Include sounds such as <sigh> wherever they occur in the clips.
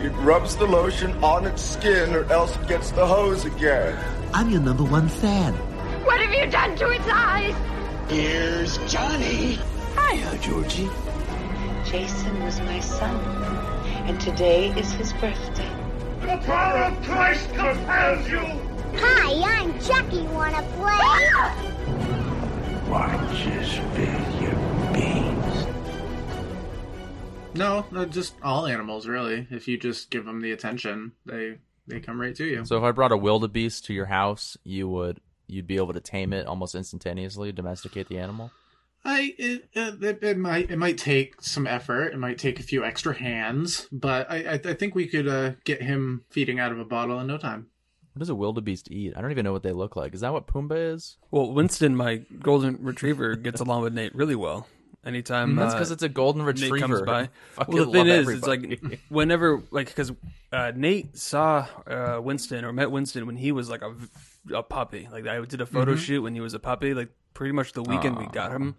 It rubs the lotion on its skin or else it gets the hose again. I'm your number one fan. What have you done to its eyes? Here's Johnny. Hiya, uh, Georgie. Jason was my son, and today is his birthday. The power of Christ compels you! Hi, I'm Chucky. Wanna play? Watch us spill No, no, just all animals, really. If you just give them the attention, they they come right to you. So if I brought a wildebeest to your house, you would you'd be able to tame it almost instantaneously, domesticate the animal. I it, it, it might it might take some effort. It might take a few extra hands, but I I, I think we could uh, get him feeding out of a bottle in no time. What does a wildebeest eat? I don't even know what they look like. Is that what Pumbaa is? Well, Winston, my golden retriever, gets along with Nate really well. Anytime That's uh, because it's a golden Nate retriever. comes by. <laughs> Fucking Well, the thing love is, it's like <laughs> whenever, like, because uh, Nate saw uh, Winston or met Winston when he was like a, a puppy. Like, I did a photo Mhm. shoot when he was a puppy. Like, pretty much the weekend we got him.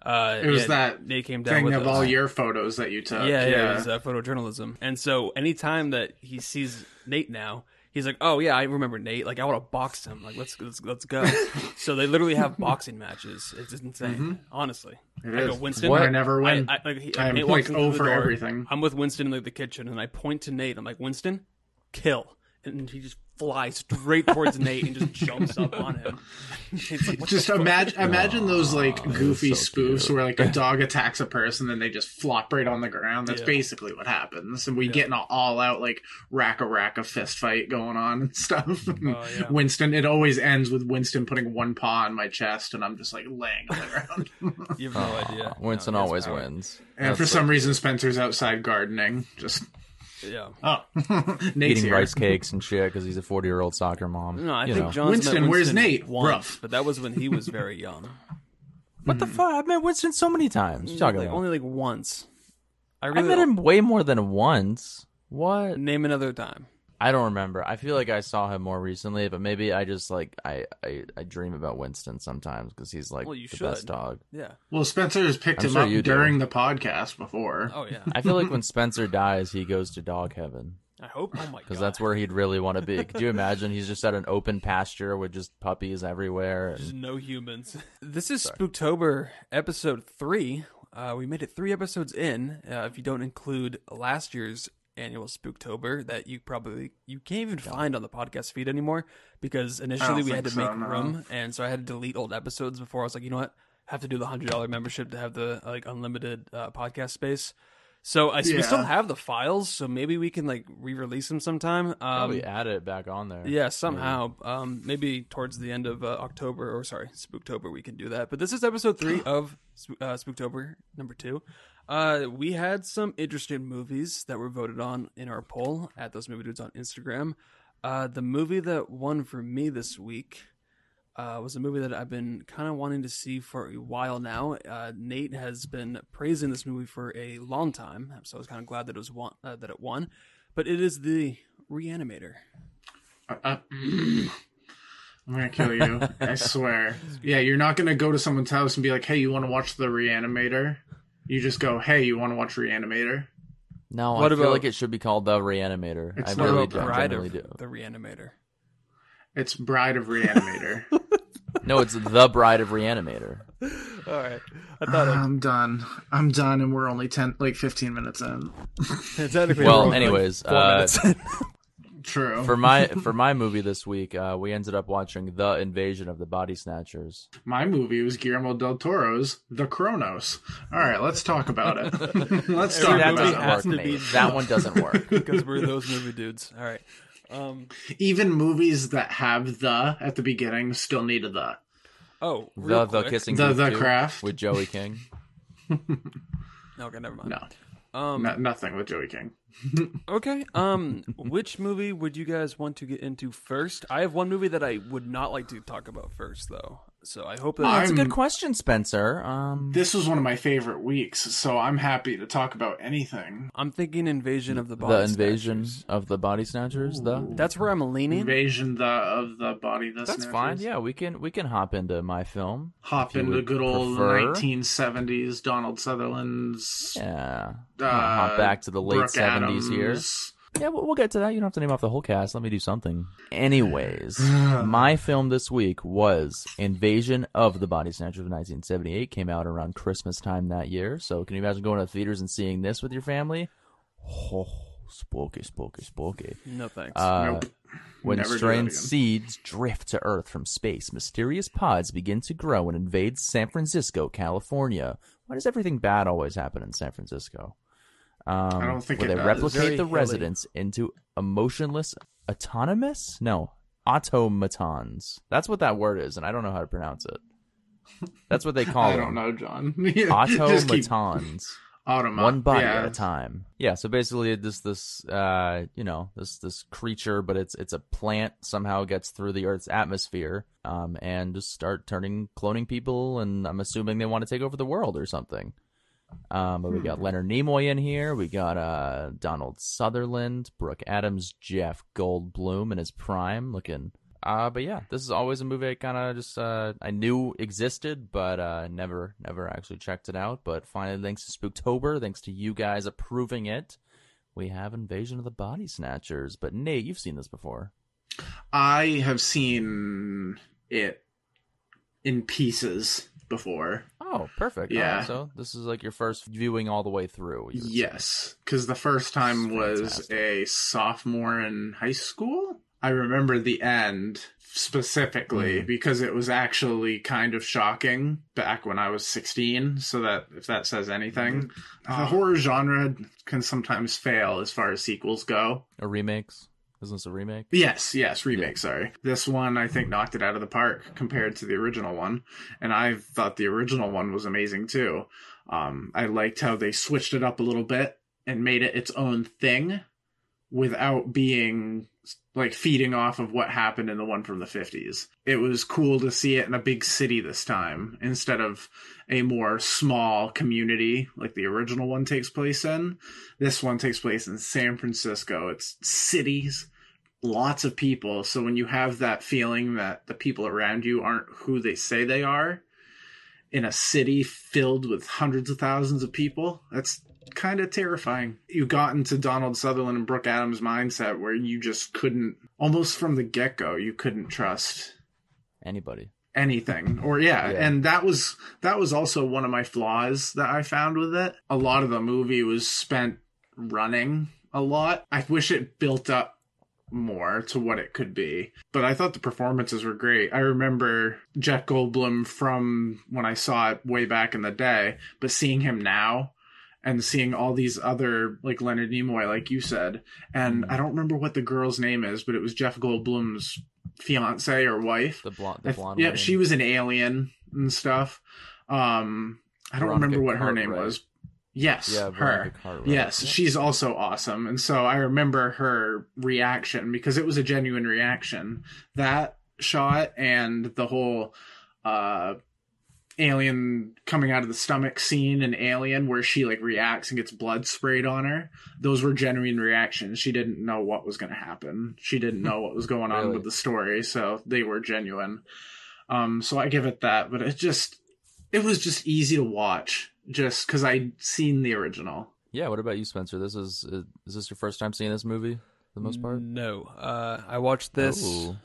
Uh, It was yeah, that Nate came down thing with of us. all your photos that you took. Yeah, yeah, it was uh, photojournalism. And so anytime that he sees Nate now, he's like, "Oh yeah, I remember Nate. Like I want to box him. Like let's let's let's go." <laughs> so they literally have boxing matches. It's insane, Mhm. honestly. It I go. Winston. What? I never win. I, like, he, I'm, like, walks into O the for door. everything. I'm with Winston in like, the kitchen, and I point to Nate. I'm like, "Winston, kill!" And he just flies straight towards Nate and just jumps up on him. Like, just imagine imagine those like oh, goofy so spoofs where like a <laughs> dog attacks a person and they just flop right on the ground. That's Yeah. basically what happens, and we get an all out like rack a rack of fist fight going on and stuff. Oh, yeah. Winston, it always ends with Winston putting one paw on my chest, and I'm just like laying on the ground. <laughs> You have no idea. Winston No, always power. wins. and That's for some like reason, Spencer's outside gardening. Just Yeah. oh, <laughs> Nate's eating here. rice cakes and shit because he's a forty-year-old soccer mom. No, I you think know. John's Winston, met where's Nate? Once, Rough. but that was when he was very young. <laughs> What the hmm. fuck? I've met Winston so many times. What you talking like, about? only like once. I I really met him way more than once. What? Name another time. I don't remember. I feel like I saw him more recently, but maybe I just like I I, I dream about Winston sometimes because he's like Well, you the should. best dog. Yeah. Well, Spencer has picked I'm him sure up you do. during the podcast before. Oh yeah. I feel like <laughs> when Spencer dies, he goes to dog heaven I hope. Oh my god. because that's where he'd really want to be. Could you imagine? He's just at an open pasture with just puppies everywhere. There's And... no humans. This is Spooktober episode three. Uh, we made it three episodes in. Uh, if you don't include last year's annual Spooktober, that you probably you can't even find on the podcast feed anymore because initially we had think to make no. room, and so I had to delete old episodes before. I was like, you know what, I have to do the hundred dollar membership to have the like unlimited uh, podcast space. So I we still have the files, so maybe we can like re-release them sometime. Um, Probably add it back on there. yeah, somehow. Um, maybe towards the end of uh, October, or sorry, Spooktober, we can do that. But this is episode three <gasps> of uh, Spooktober number two. Uh, we had some interesting movies that were voted on in our poll at those movie dudes on Instagram. Uh, the movie that won for me this week uh, was a movie that I've been kind of wanting to see for a while now. Uh, Nate has been praising this movie for a long time, so I was kind of glad that it was won- uh, that it won. But it is the Reanimator. Uh, uh, <clears throat> I'm gonna kill you. I swear. <laughs> Yeah, you're not gonna go to someone's house and be like, "Hey, you want to watch the Reanimator?" You just go, "Hey, you want to watch Reanimator?" No, What I feel like it should be called the Reanimator. It's I not really about do, Bride generally of do. the Reanimator. It's Bride of Reanimator. <laughs> No, it's the Bride of Reanimator. All right, I thought it, I'm done. I'm done, and we're only ten, like 15 minutes in. technically. Well, we're like, anyways, uh, minutes in. True. for my <laughs> for my movie this week, uh, we ended up watching The Invasion of the Body Snatchers. My movie was Guillermo del Toro's The Cronos. All right, let's talk about it. <laughs> <laughs> let's talk that about it. work, to be That one doesn't work. because we're those movie dudes. All right. Um. Even movies that have the at the beginning still need a the. Oh, The real the quick. kissing The- Booth The Craft. with Joey King. Okay, never mind. No, Um. no- nothing with Joey King. <laughs> Okay. Um. which movie would you guys want to get into first? I have one movie that I would not like to talk about first, though. So I hope that That's a I'm- good question, Spencer. Um, This was one of my favorite weeks, so I'm happy to talk about anything. I'm thinking Invasion of the Body the invasion Snatchers. of the Body Snatchers. The That's where I'm leaning. Invasion the of the body. The that's Snatchers. fine. Yeah, we can we can hop into my film. Hop into would good old prefer. 1970s Donald Sutherland's. Yeah, Uh, hop back to the late Brooke seventies here. Adams, Yeah, we'll, we'll get to that. You don't have to name off the whole cast. Let me do something. Anyways, <sighs> my film this week was Invasion of the Body Snatchers of 1978. Came out around Christmas time that year. So can you imagine going to the theaters and seeing this with your family? Oh, spooky, spooky, spooky. No thanks. Uh, Nope. When Never strange seeds drift to Earth from space, mysterious pods begin to grow and invade San Francisco, California. Why does everything bad always happen in San Francisco? Um, I don't think where they does. replicate the hilly. residents into emotionless, autonomous? No, automatons. That's what that word is, and I don't know how to pronounce it. That's what they <laughs> call it. I don't know, John. <laughs> Automatons automa. one body yeah. at a time. Yeah, so basically this this uh you know, this this creature but it's it's a plant somehow gets through the earth's atmosphere um and just start turning cloning people and I'm assuming they want to take over the world or something. Um but we got Leonard Nimoy in here, we got uh Donald Sutherland, Brooke Adams, Jeff Goldblum in his prime looking uh, but yeah, this is always a movie I kind of just uh, I knew existed, but uh, never never actually checked it out. But finally, thanks to Spooktober, thanks to you guys approving it, we have Invasion of the Body Snatchers. But Nate, you've seen this before. I have seen it in pieces before. Oh, perfect. Yeah. Alright, so this is like your first viewing all the way through. you would say. Yes, because the first time was Fantastic. a sophomore in high school. I remember the end specifically Mm. because it was actually kind of shocking back when I was 16. So that if that says anything, Mm-hmm. the horror genre can sometimes fail as far as sequels go. Or remakes. Isn't this a remake? Yes, yes, remake, sorry. This one I think knocked it out of the park compared to the original one. And I thought the original one was amazing too. Um, I liked how they switched it up a little bit and made it its own thing without being like feeding off of what happened in the one from the 50s. It was cool to see it in a big city this time instead of a more small community like the original one takes place in. This one takes place in San Francisco. It's cities, lots of people. So when you have that feeling that the people around you aren't who they say they are in a city filled with hundreds of thousands of people, that's kind of terrifying. You got into Donald Sutherland and Brooke Adams' mindset where you just couldn't, almost from the get go, you couldn't trust Anybody? anything or yeah, Yeah. and that was that was also one of my flaws that i found with it a lot of the movie was spent running a lot i wish it built up more to what it could be but i thought the performances were great i remember jeff goldblum from when i saw it way back in the day but seeing him now and seeing all these other like leonard nimoy like you said and i don't remember what the girl's name is but it was jeff goldblum's fiance or wife The blonde. The th- blonde. yeah, she was an alien and stuff. Um, I don't Veronica remember what her name was. Yes, Yeah, her. Cartwright. Yes, Yep. she's also awesome, and so I remember her reaction because it was a genuine reaction. That shot and the whole uh alien coming out of the stomach scene in alien where she like reacts and gets blood sprayed on her those were genuine reactions she didn't know what was going to happen she didn't know what was going on Really? with the story so they were genuine um so i give it that but it just it was just easy to watch just because i'd seen the original Yeah. What about you, Spencer? This is uh, is this your first time seeing this movie? For the most part. No, uh, I watched this Ooh.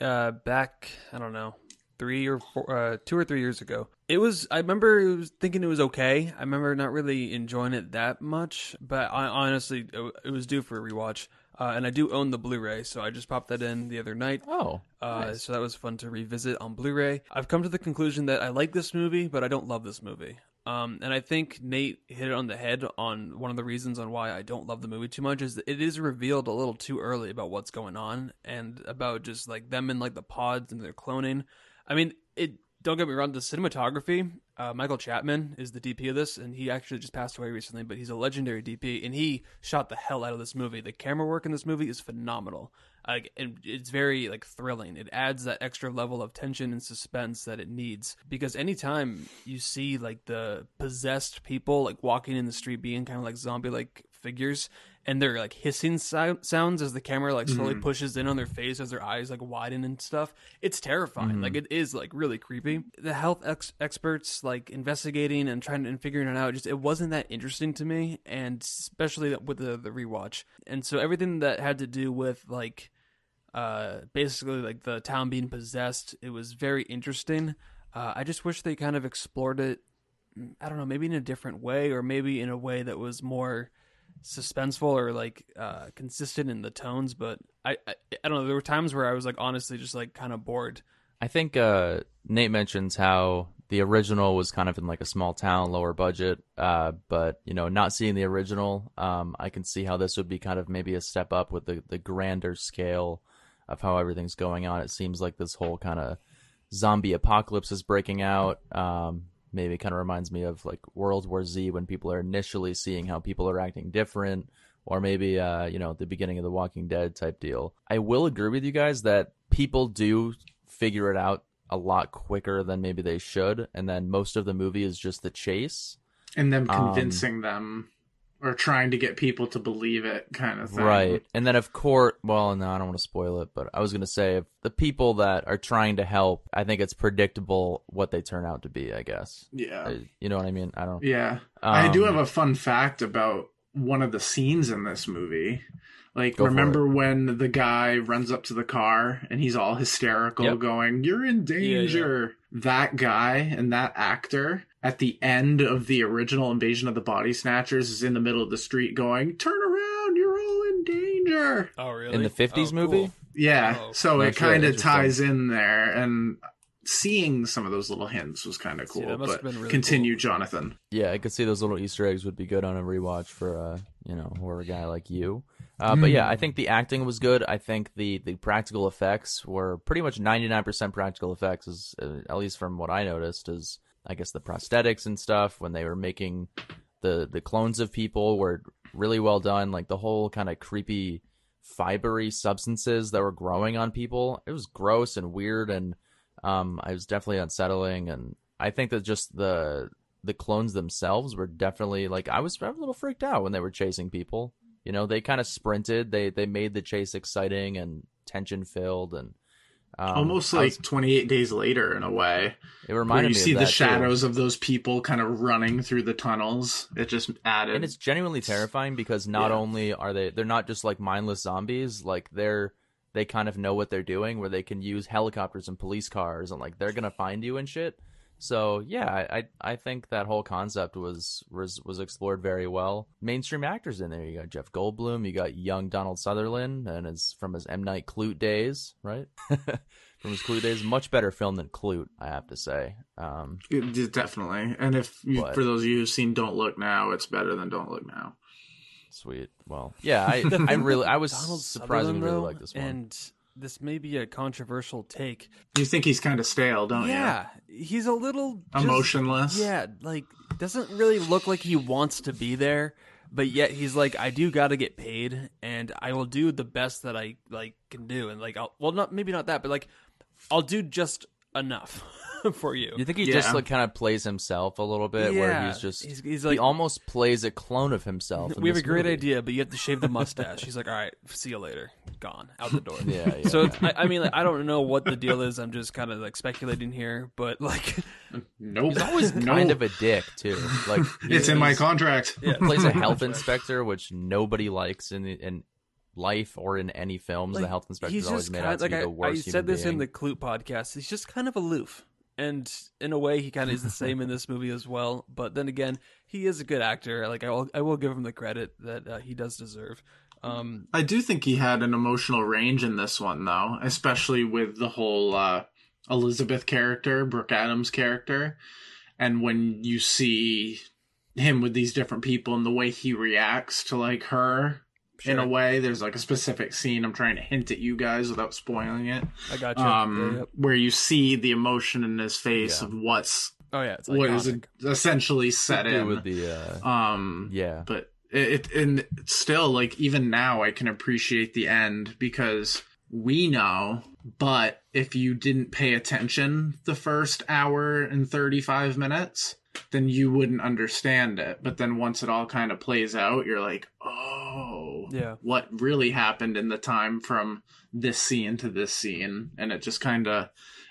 uh, back. I don't know, three or four, uh, two or three years ago. It was. I remember it was thinking it was okay. I remember not really enjoying it that much, but I honestly it, it was due for a rewatch. Uh, and I do own the Blu-ray, so I just popped that in the other night. Oh. Uh, nice. So that was fun to revisit on Blu-ray. I've come to the conclusion that I like this movie, but I don't love this movie. Um, and I think Nate hit it on the head on one of the reasons on why I don't love the movie too much is that it is revealed a little too early about what's going on and about just like them in like the pods and their cloning. I mean, it. Don't get me wrong. The cinematography, uh, Michael Chapman is the DP of this, and he actually just passed away recently. But he's a legendary DP, and he shot the hell out of this movie. The camera work in this movie is phenomenal. Like, and it's very like thrilling. It adds that extra level of tension and suspense that it needs. Because anytime you see like the possessed people like walking in the street, being kind of like zombie like figures, and they're like hissing sou- sounds as the camera like slowly Mhm. pushes in on their face as their eyes like widen and stuff. It's terrifying. Mhm. Like it is like really creepy. The health ex- experts like investigating and trying to, and figuring it out just it wasn't that interesting to me, and especially with the the rewatch. And so everything that had to do with like uh basically like the town being possessed, it was very interesting. Uh, I just wish they kind of explored it. I don't know, maybe in a different way, or maybe in a way that was more suspenseful or like uh, consistent in the tones. But I, I, I don't know. There were times where I was like honestly just like kind of bored. I think uh, Nate mentions how the original was kind of in like a small town, lower budget. Uh, but you know, not seeing the original, um, I can see how this would be kind of maybe a step up with the the grander scale of how everything's going on. It seems like this whole kind of zombie apocalypse is breaking out. Um, maybe kind of reminds me of like World War Z when people are initially seeing how people are acting different, or maybe uh, you know the beginning of the Walking Dead type deal. I will agree with you guys that people do figure it out a lot quicker than maybe they should, and then most of the movie is just the chase. and them Um, convincing them or trying to get people to believe it kind of thing. Right. And then of course, well, no, I don't want to spoil it, but I was going to say if the people that are trying to help, I think it's predictable what they turn out to be, I guess. Yeah. Uh, You know what I mean? I don't Yeah. I do Um, have a fun fact about one of the scenes in this movie. Like, remember when the guy runs up to the car and he's all hysterical, Yep. going, You're in danger. That guy and that actor at the end of the original Invasion of the Body Snatchers is in the middle of the street going, Turn around, you're all in danger. Oh really? in the 50s movie? Yeah. Oh, so it kind of ties in there. And seeing some of those little hints was kind of See, cool. that must but have been really continue, cool. Jonathan. Yeah, I could see those little Easter eggs would be good on a rewatch for uh, you know, horror guy like you. Uh, but yeah, I think the acting was good. I think the the practical effects were pretty much 99% practical effects is uh, at least from what I noticed is I guess the prosthetics and stuff when they were making the the clones of people were really well done like the whole kind of creepy fibery substances that were growing on people. It was gross and weird and um I was definitely unsettling and I think that just the the clones themselves were definitely like I was, I was a little freaked out when they were chasing people. You know, they kind of sprinted. They they made the chase exciting and tension filled and um, Almost like was- 28 days later, in a way. it reminded you me see of the too. shadows of those people kind of running through the tunnels. It just added. and it's genuinely terrifying because not Yeah. only are they they're not just like mindless zombies like they're they kind of know what they're doing where they can use helicopters and police cars and like they're gonna find you and shit so yeah i i, I think that whole concept was was was explored very well mainstream actors in there you got jeff goldblum you got young donald sutherland and it's from his m night klute days right <laughs> from his klute days much better film than klute i have to say um It- it- definitely. And if you, But- for those of you who've seen Don't Look Now, it's better than Don't Look Now. Sweet. Well, yeah, I I really I was Donald surprisingly Sutherland, really like this one. and this may be a controversial take. You think he's kind of stale, don't you? yeah, he's a little just- Emotionless? Yeah, like doesn't really look like he wants to be there, but yet he's like, I do got to get paid, and I will do the best that I like can do, and like, I'll well, not maybe not that, but like, I'll do just enough <laughs> for you. you think he Yeah. just like kind of plays himself a little bit, where he's just he's- he's he almost plays a clone of himself. we have a great movie. idea, but you have to shave the <laughs> mustache. He's like, all right, see you later, gone out the door. <laughs> Yeah, yeah. So it's, I, I mean, like, I don't know what the deal is. I'm just kind of like speculating here, but like, Nope. he's always No. kind of a dick too. Like It's in my contract. yeah, plays a health inspector, which nobody likes in the, in life or in any films. the health inspector is always made kind out to like be I, the worst. I human said this in the Klute podcast. He's just kind of aloof, and in a way, he kind of is the same in this movie as well. But then again, he is a good actor. Like I will, I will give him the credit that uh, he does deserve. Um, I do think he had an emotional range in this one, though, especially with the whole uh, Elizabeth character, Brooke Adams character, and when you see him with these different people and the way he reacts to like her. In a way, there's like a specific scene. I'm trying to hint at you guys without spoiling it. I got you. Um, Yeah, yep. where you see the emotion in his face Yeah. of what's Oh yeah, it's what is essentially set Do in. with the uh, um, yeah. but it, it and still like even now I can appreciate the end because we know but if you didn't pay attention the first hour and 35 minutes then you wouldn't understand it but then once it all kind of plays out you're like oh about Yeah. what really happened in the time from this scene to this scene, and it just kind of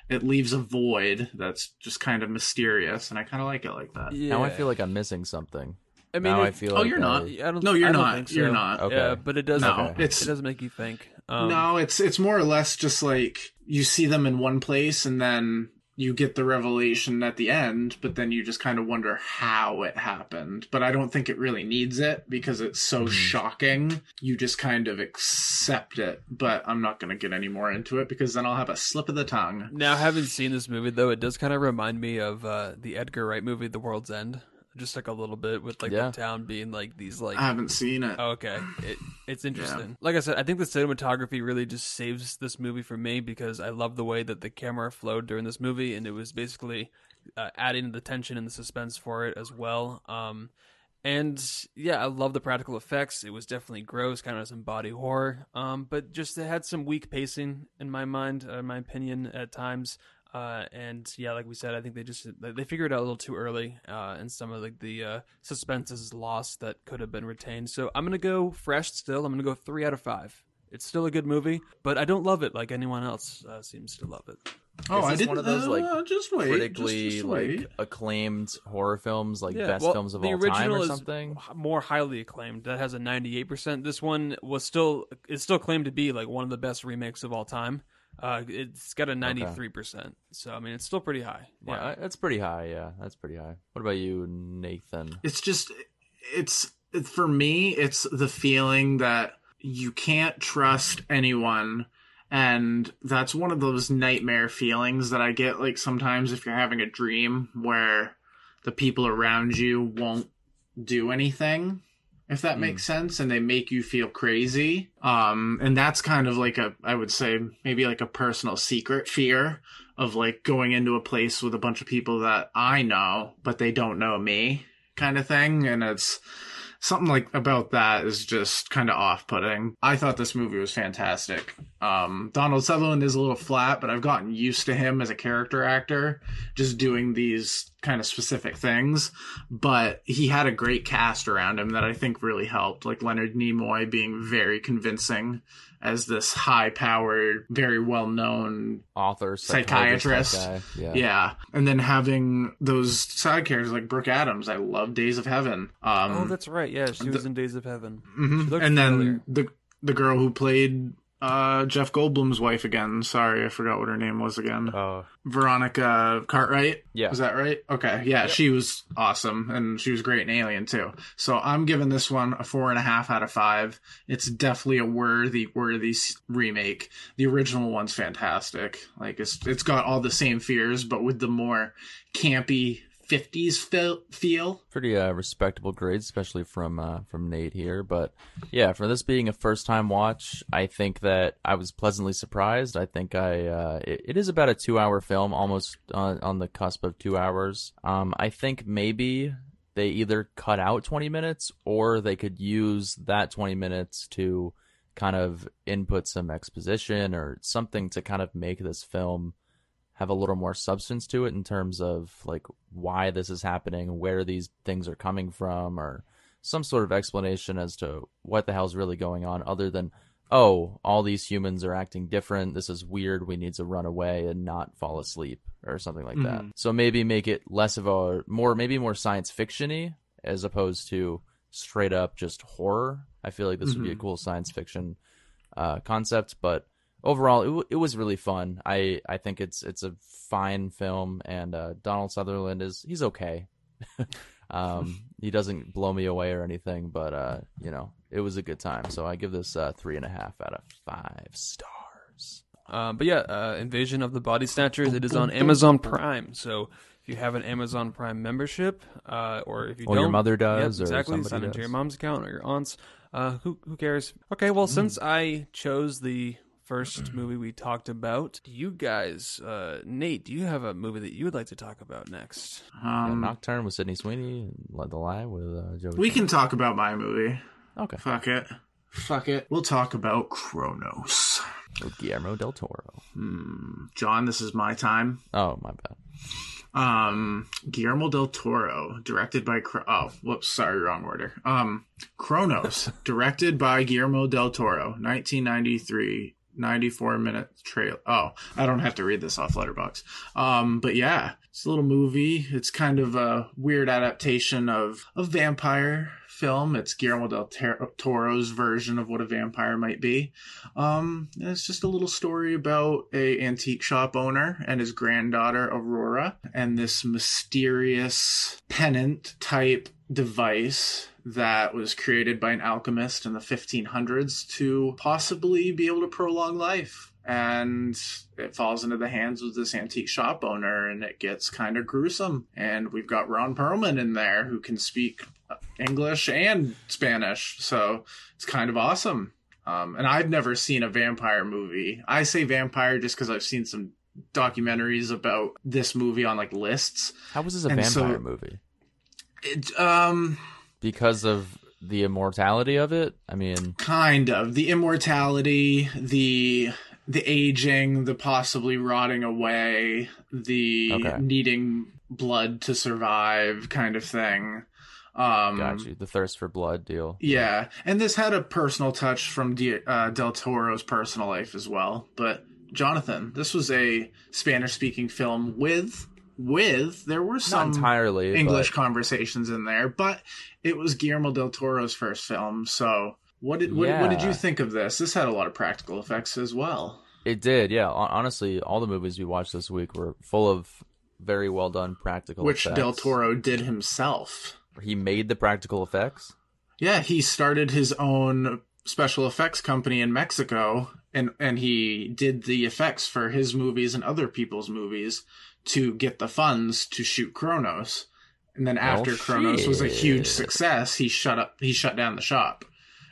it leaves a void that's just kind of mysterious, and I kind of like it like that. Yeah. Now I feel like I'm missing something. I mean, now it- I feel Oh, like you're not. I don't, No, you're I don't not. think You're not. Okay. Yeah, but it does. No, it it's- does make you think. Um, no, it's it's more or less just like you see them in one place, and then you get the revelation at the end, but then you just kind of wonder how it happened. But I don't think it really needs it because it's so shocking. You just kind of accept it. But I'm not going to get any more into it because then I'll have a slip of the tongue. Now, having seen this movie, though, it does kind of remind me of uh, the Edgar Wright movie, The World's End. Just like a little bit with like Yeah. the town being like these like I haven't seen it. Oh, okay, it, it's interesting. Like I said, I think the cinematography really just saves this movie for me because I love the way that the camera flowed during this movie, and it was basically uh, adding the tension and the suspense for it as well. Um, and yeah, I love the practical effects. It was definitely gross, kind of some body horror. Um, but just it had some weak pacing in my mind, uh, in my opinion, at times. Uh, and yeah, like we said, I think they just they figured it out a little too early, uh, and some of like the uh, suspense is lost that could have been retained. So I'm gonna go fresh still. I'm gonna go three out of five. It's still a good movie, but I don't love it like anyone else uh, seems to love it. Oh, Is I this didn't. one of those, like, uh, just wait, critically just, just like acclaimed horror films, like Yeah, best well, films of all time original or something. h- more highly acclaimed. That has a 98%. This one was still is still claimed to be like one of the best remakes of all time. Uh, it's got a 93%. So I mean, it's still pretty high. Yeah, Yeah. that's pretty high. Yeah, that's pretty high. What about you, Nathan? it's just it's for me it's the feeling that you can't trust anyone and that's one of those nightmare feelings that i get like sometimes if you're having a dream where the people around you won't do anything if that makes sense and they make you feel crazy um and that's kind of like a i would say maybe like a personal secret fear of like going into a place with a bunch of people that i know but they don't know me kind of thing and it's something like about that is just kind of off-putting. I thought this movie was fantastic. Um donald sutherland is a little flat but i've gotten used to him as a character actor just doing these kind of specific things. But he had a great cast around him that i think really helped like leonard nimoy being very convincing as this high-powered very well-known Author, Psychiatrist. psychologist yeah. Yeah. and then having those side characters like Brooke Adams. I love Days of Heaven. Um, oh, that's right. Yeah, she was in Days of Heaven. mhm. She looked and then the the girl who played uh, Jeff Goldblum's wife again. Sorry, I forgot what her name was again. Oh, Veronica Cartwright. Yeah. was that right? Okay, yeah, she was awesome, and she was great in Alien too. So I'm giving this one a four and a half out of five. It's definitely a worthy, worthy remake. The original one's fantastic. Like it's it's got all the same fears, but with the more campy '50s feel. pretty uh, respectable grades, especially from uh, from Nate here. But yeah, for this being a first time watch, I think that I was pleasantly surprised. I think I uh, it, it is about a two hour film, almost on, on the cusp of two hours. Um, I think maybe they either cut out twenty minutes or they could use that twenty minutes to kind of input some exposition or something to kind of make this film have a little more substance to it in terms of like why this is happening, where these things are coming from, or some sort of explanation as to what the hell's really going on, other than oh, all these humans are acting different. This is weird. We need to run away and not fall asleep or something like that. So maybe make it less of a more maybe more science fictiony as opposed to straight up just horror. I feel like this would be a cool science fiction uh, concept, but overall, it, w- it was really fun. I, I think it's it's a fine film, and uh, Donald Sutherland is he's okay. <laughs> um, he doesn't blow me away or anything, but uh, you know, it was a good time. So I give this uh, three and a half out of five stars. Um, but yeah, uh, Invasion of the Body Snatchers. It is on Amazon Prime. So if you have an Amazon Prime membership, uh, or if you Or don't, your mother does, Yep, or exactly, somebody sign into your mom's account or your aunt's. Uh, who who cares? Okay, well, since I chose the first movie we talked about, do you guys, uh, Nate, do you have a movie that you would like to talk about next? Yeah, Um, Nocturne with Sydney Sweeney, and Let the Lie with uh, Joey. we King. can talk about my movie. okay. Fuck it. Fuck it. We'll talk about Cronos. with Guillermo del Toro. John, this is my time. Oh my bad. Um, Guillermo del Toro, directed by Cro- oh, whoops, sorry, wrong order. Um, Cronos, <laughs> directed by Guillermo del Toro, 1993, 94 minute trail. Oh, I don't have to read this off Letterboxd. Um, but yeah, it's a little movie. It's kind of a weird adaptation of a vampire film. It's Guillermo del Toro's version of what a vampire might be. Um, it's just a little story about a antique shop owner and his granddaughter Aurora, and this mysterious pennant type device that was created by an alchemist in the 1500s to possibly be able to prolong life. And it falls into the hands of this antique shop owner, and it gets kind of gruesome. And we've got Ron Perlman in there who can speak English and Spanish, so it's kind of awesome. Um, and I've never seen a vampire movie. I say vampire just because I've seen some documentaries about this movie on like lists. How was this a And vampire so- movie? It, um, Because of the immortality of it? I mean, kind of the immortality, the the aging, the possibly rotting away, the Okay. needing blood to survive, kind of thing. Um, got you. The thirst for blood deal. Yeah, and this had a personal touch from D- uh, Del Toro's personal life as well. But Jonathan, this was a Spanish-speaking film with with there were some Not entirely. English but conversations in there, but it was Guillermo del Toro's first film. So what did what, what did you think of this? This had a lot of practical effects as well. It did, yeah. Honestly, all the movies we watched this week were full of very well done practical Which effects. Del Toro did himself. He made the practical effects. Yeah, he started his own special effects company in Mexico and and he did the effects for his movies and other people's movies to get the funds to shoot Cronos. And then after Cronos was a huge success, he shut up he shut down the shop.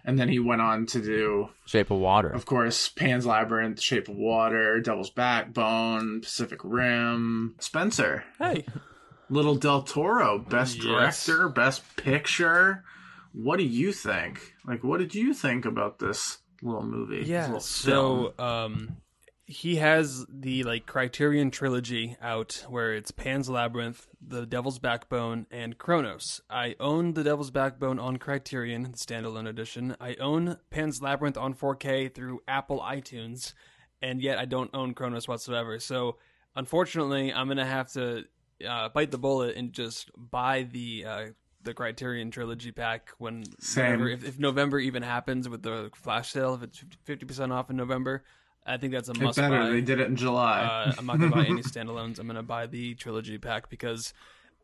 And then he went on to do Shape of Water. of course Pan's Labyrinth, Shape of Water, Devil's Backbone, Pacific Rim, Spencer. Hey, Little Del Toro, best Yes. director, best picture. What do you think? Like, what did you think about this little movie? yeah. little film? So, um, he has the like Criterion trilogy out, where it's Pan's Labyrinth, The Devil's Backbone, and Cronos. I own The Devil's Backbone on Criterion, the standalone edition. I own Pan's Labyrinth on 4K through Apple iTunes, and yet I don't own Cronos whatsoever. So, unfortunately, I'm gonna have to uh, bite the bullet and just buy the. Uh, the Criterion trilogy pack when Same. whenever- if, if November even happens with the flash sale, if it's fifty percent off in November, I think that's a it must better. buy. They did it in July. Uh, I'm not gonna buy any <laughs> standalones. I'm gonna buy the trilogy pack because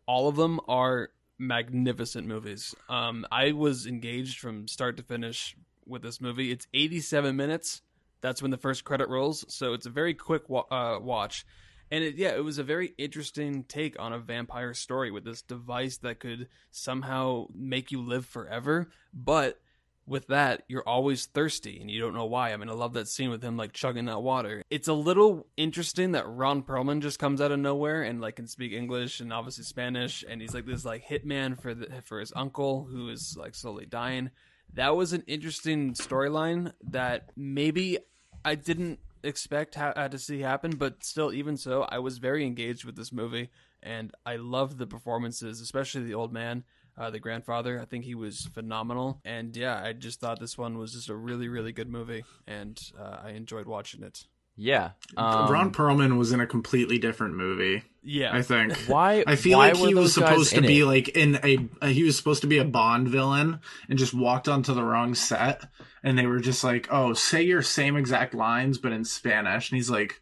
all of them are magnificent movies. Um, I was engaged from start to finish with this movie. It's 87 minutes. That's when the first credit rolls, so it's a very quick wa- uh, watch. And it, yeah, it was a very interesting take on a vampire story with this device that could somehow make you live forever. But with that, you're always thirsty and you don't know why. I mean, I love that scene with him like chugging that water. It's a little interesting that Ron Perlman just comes out of nowhere and like can speak English and obviously Spanish, and he's like this like hitman for the for his uncle who is like slowly dying. That was an interesting storyline that maybe I didn't expect ha- to see happen, but still, even so, I was very engaged with this movie, and I loved the performances, especially the old man, uh, the grandfather. I think he was phenomenal, and yeah, I just thought this one was just a really, really good movie, and uh, I enjoyed watching it. Yeah. Um, Ron Perlman was in a completely different movie. Yeah, I think. <laughs> Why? I feel why like he was supposed to be it? like in a uh, he was supposed to be a Bond villain and just walked onto the wrong set and they were just like, "Oh, say your same exact lines but in Spanish." And he's like,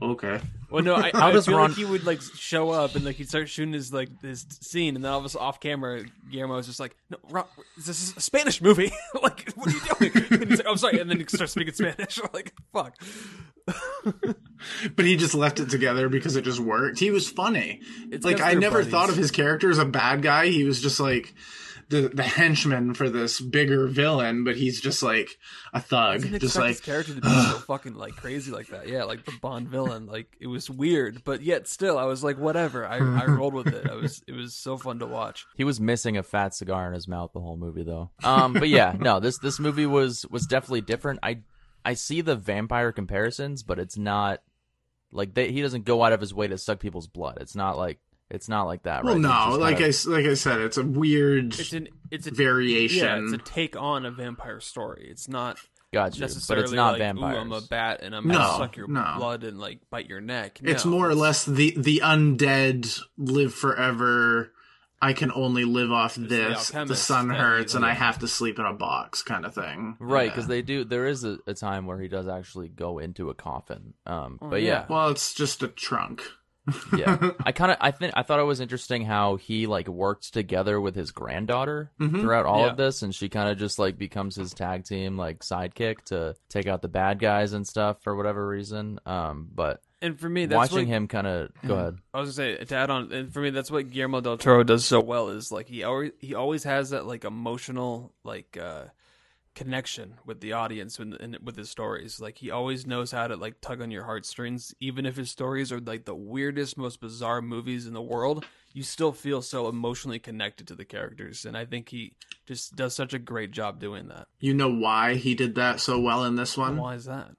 "Okay." Well, no, I, <laughs> How I does feel Ron- like he would like show up and like he'd start shooting his like his scene, and then all of a sudden off camera, Guillermo was just like, "No, Ron, this is a Spanish movie. <laughs> like, what are you doing?" <laughs> And he's like, oh, "I'm sorry," and then he starts speaking Spanish. I'm like, "Fuck." But he just left it together because it just worked. He was funny. It's like I never buddies. thought of his character as a bad guy. He was just like the the henchman for this bigger villain, but he's just like a thug, didn't just like his character to be so <sighs> fucking like crazy like that. Yeah, like the Bond villain. Like it was weird, but yet still, I was like, whatever. I, I <laughs> rolled with it. I was it was so fun to watch. He was missing a fat cigar in his mouth the whole movie, though. Um, but yeah, <laughs> no this this movie was was definitely different. I I see the vampire comparisons, but it's not like they, he doesn't go out of his way to suck people's blood. It's not like it's not like that. Well, right? It's no, like I kinda- like I said, it's a weird It's an it's a variation. Yeah, it's a take on a vampire story. It's not got you, but necessarily it's not like, vampires. Ooh, I'm a bat and I'm No, gonna suck your no. blood and like bite your neck. It's No, more or less the the undead live forever. I can only live off the this. The, alchemist sun hurts, and I have to sleep in a box, kind of thing. Right, Yeah. because they do. There is a, a time where he does actually go into a coffin. Um, Oh, but yeah. yeah, Well, it's just a trunk. Yeah. <laughs> I kind of, I think, I thought it was interesting how he like worked together with his granddaughter Mhm. throughout all Yeah. of this, and she kind of just like becomes his tag team like sidekick to take out the bad guys and stuff for whatever reason. Um, but And for me, that's watching what, him kind of go ahead. I was gonna say to add on, and for me, that's what Guillermo del Toro does so well. Is like he always he always has that like emotional like uh connection with the audience and, and with his stories. Like he always knows how to like tug on your heartstrings, even if his stories are like the weirdest, most bizarre movies in the world. You still feel so emotionally connected to the characters, and I think he just does such a great job doing that. You know why he did that so well in this one? Why is that?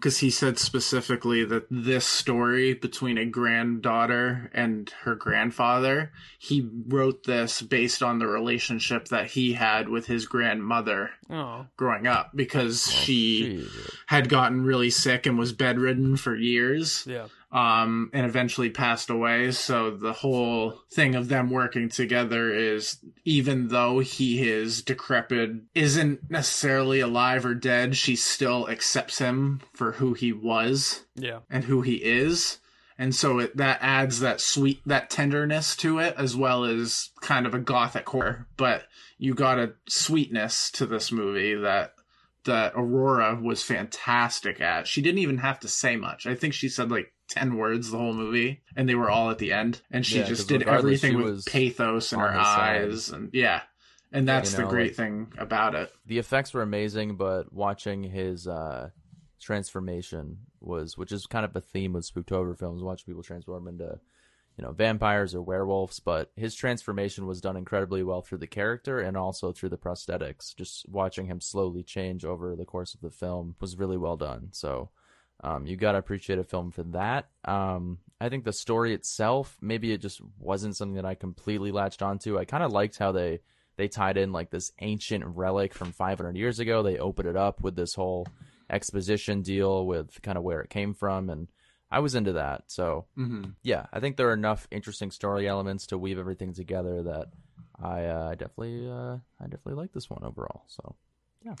Because he said specifically that this story between a granddaughter and her grandfather, he wrote this based on the relationship that he had with his grandmother Oh, growing up because oh, she Shit. had gotten really sick and was bedridden for years yeah. Um and eventually passed away. So the whole thing of them working together is even though he is decrepit isn't necessarily alive or dead she still accepts him for who he was Yeah. and who he is. And so it that adds that sweet that tenderness to it as well as kind of a gothic horror. But you got a sweetness to this movie that that aurora was fantastic at. She didn't even have to say much. I think she said like 10 words the whole movie and they were all at the end and she Yeah, just did everything with pathos in her his side. eyes and yeah and that's You the great like- thing about it the effects were amazing, but watching his uh, transformation was, which is kind of a theme with Spooktober films, watch people transform into, you know, vampires or werewolves. But his transformation was done incredibly well through the character and also through the prosthetics. Just watching him slowly change over the course of the film was really well done. So. Um, you gotta appreciate a film for that. Um, I think the story itself, maybe it just wasn't something that I completely latched onto. I kind of liked how they they tied in like this ancient relic from 500 years ago. They opened it up with this whole exposition deal with kind of where it came from, and I was into that. So mm-hmm. yeah, I think there are enough interesting story elements to weave everything together that I uh, definitely uh, I definitely like this one overall. So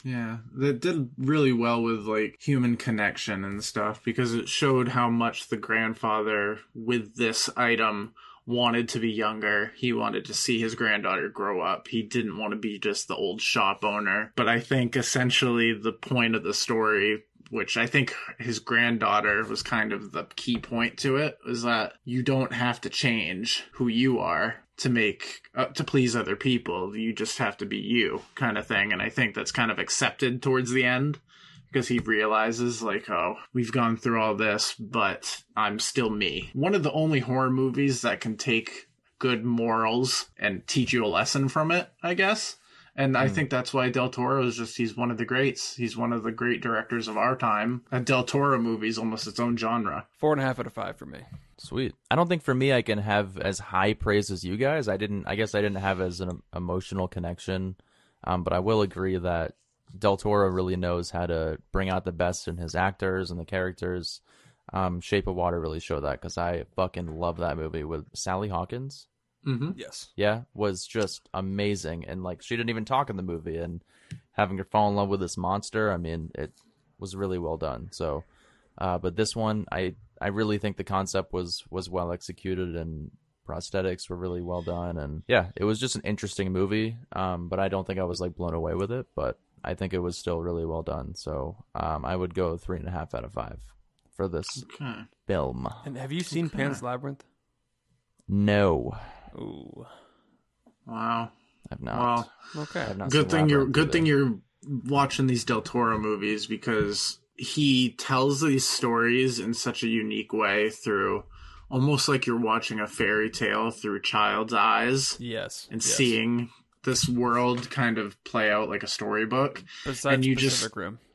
Yeah, that did really well with like human connection and stuff because it showed how much the grandfather with this item wanted to be younger. He wanted to see his granddaughter grow up. He didn't want to be just the old shop owner. But I think essentially the point of the story which I think his granddaughter was kind of the key point to it, was that you don't have to change who you are to make uh, to please other people. You just have to be you, kind of thing. And I think that's kind of accepted towards the end because he realizes like, oh, we've gone through all this, but I'm still me. One of the only horror movies that can take good morals and teach you a lesson from it, I guess. And I think that's why Del Toro is just, he's one of the greats. He's one of the great directors of our time. A Del Toro movie is almost its own genre. Four and a half out of five for me. Sweet. I don't think for me I can have as high praise as you guys. I didn't. I guess I didn't have as an emotional connection, um, but I will agree that Del Toro really knows how to bring out the best in his actors and the characters. Um, Shape of Water really showed that because I fucking love that movie with Sally Hawkins. Mm-hmm. Yes. Yeah, was just amazing, and like she didn't even talk in the movie, and having her fall in love with this monster. I mean, it was really well done. So, uh, but this one, I I really think the concept was was well executed and prosthetics were really well done, and yeah, it was just an interesting movie. Um, but I don't think I was like blown away with it, but I think it was still really well done. So, um, I would go three and a half out of five for this Okay. film. And have you seen Pan's Labyrinth? No, Ooh. Wow. I've not. Well, Okay. I've not good seen thing you're good either. thing you're watching these Del Toro movies because he tells these stories in such a unique way through almost like you're watching a fairy tale through child's eyes Yes. and yes. seeing this world kind of play out like a storybook. Besides and you Pacific just- Rim. <laughs>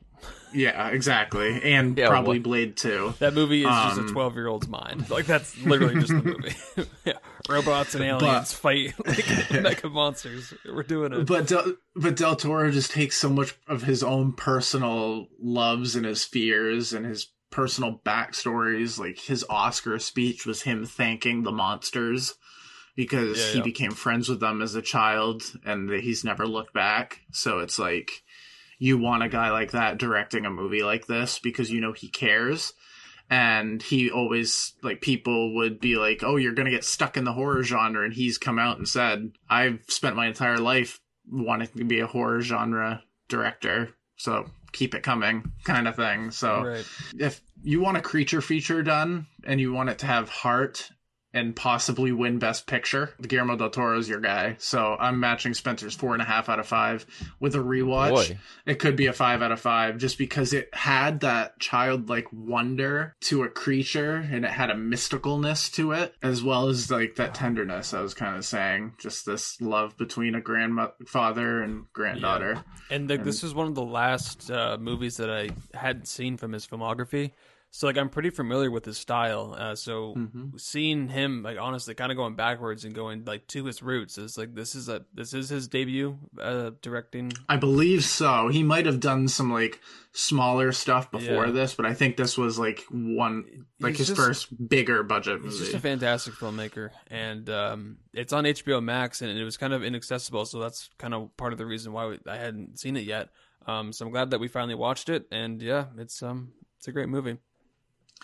Yeah, exactly, and Yeah, probably what- Blade Two. That movie is just a Um, 12 year old's mind. Like, that's literally just the movie. <laughs> yeah. Robots and aliens fight <laughs> like <laughs> mecha monsters. We're doing it. But Del, but Del Toro just takes so much of his own personal loves and his fears and his personal backstories. Like his Oscar speech was him thanking the monsters because Yeah, he yeah. became friends with them as a child and he's never looked back. So it's like you want a guy like that directing a movie like this because you know he cares. And he always like people would be like, "Oh, you're gonna get stuck in the horror genre," and he's come out and said, "I've spent my entire life wanting to be a horror genre director, so keep it coming," kind of thing. So right. if you want a creature feature done and you want it to have heart and possibly win best picture guillermo del toro is your guy so i'm matching spencer's four and a half out of five with a rewatch Boy. it could be a five out of five just because it had that childlike wonder to a creature and it had a mysticalness to it as well as like that tenderness i was kind of saying just this love between a grandfather and granddaughter And like, this was one of the last uh, movies that I hadn't seen from his filmography. So like I'm pretty familiar with his style. Uh, so Mm-hmm. seeing him like honestly kind of going backwards and going like to his roots is like this is a this is his debut uh, directing. I believe so. He might have done some like smaller stuff before Yeah. this, but I think this was like one like He's his just- first bigger budget He's movie. just a fantastic filmmaker, and um, it's on HBO Max, and it was kind of inaccessible. So that's kind of part of the reason why we, I hadn't seen it yet. Um, so I'm glad that we finally watched it, and yeah, it's um, it's a great movie.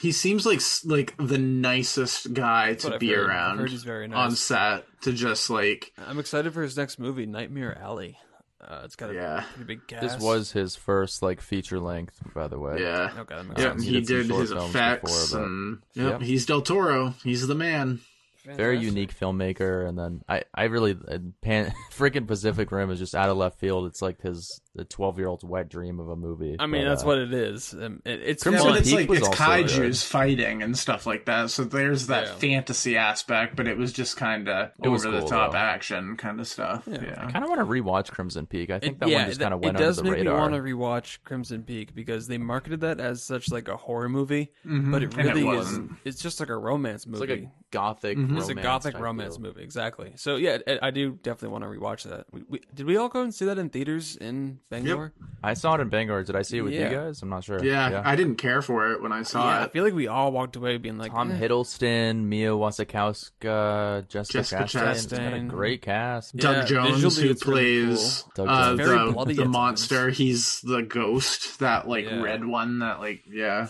He seems like like the nicest guy to be heard. Around heard he's very on set to just like I'm excited for his next movie, Nightmare Alley. Uh, it's got a Yeah. pretty big cast. This was his first like feature length, by the way. yeah. okay. That Yeah, he he did did his films effects before, but- and yep, Yep. he's Del Toro. He's the man. Very unique filmmaker, and then I, I really, uh, Pan, <laughs> freaking Pacific Rim is just out of left field. It's like his the twelve year old's wet dream of a movie. I mean, But, that's uh, what it is. Um, it, it's Crimson Yeah, fun. but it's Peak like was it's kaiju's good. fighting and stuff like that. So there's that Yeah. fantasy aspect, but it was just kind of It was over the top though. action kind of stuff. Yeah. Yeah. I kind of want to rewatch Crimson Peak. I think It- that yeah, one just kind of went under the radar. it does under the make radar. me want to rewatch Crimson Peak because they marketed that as such like a horror movie, Mhm. but it really is. It's just like a romance It's movie. like a gothic. Mhm. It's a romance gothic romance deal. movie, exactly. So yeah, I, I do definitely want to rewatch that. We, we, did we all go and see that in theaters in Bangor? I saw it in Bangor. Did I see it with Yeah. you guys? I'm not sure. Yeah, I didn't care for it when I saw Yeah, I feel like we all walked away being like, Tom eh. Hiddleston, Mia Wasikowska, Jessica, Jessica Chastain. It's got a great cast. Yeah, Doug Jones, who it's really plays cool. Uh, Jones. The, the monster. He's the ghost, that like Yeah. red one. That like yeah,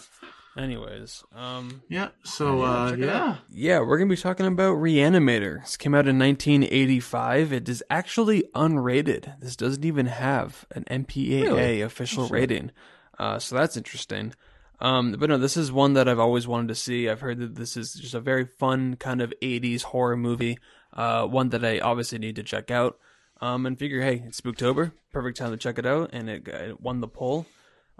Anyways, um, yeah. So uh, yeah, out. yeah, we're gonna be talking about Reanimator. This came out in 1985. It is actually unrated. This doesn't even have an MPAA Really? official rating, uh, so that's interesting. Um, but no, this is one that I've always wanted to see. I've heard that this is just a very fun kind of 80s horror movie. Uh, one that I obviously need to check out. Um, and figure, hey, it's Spooktober, perfect time to check it out, and it, it won the poll.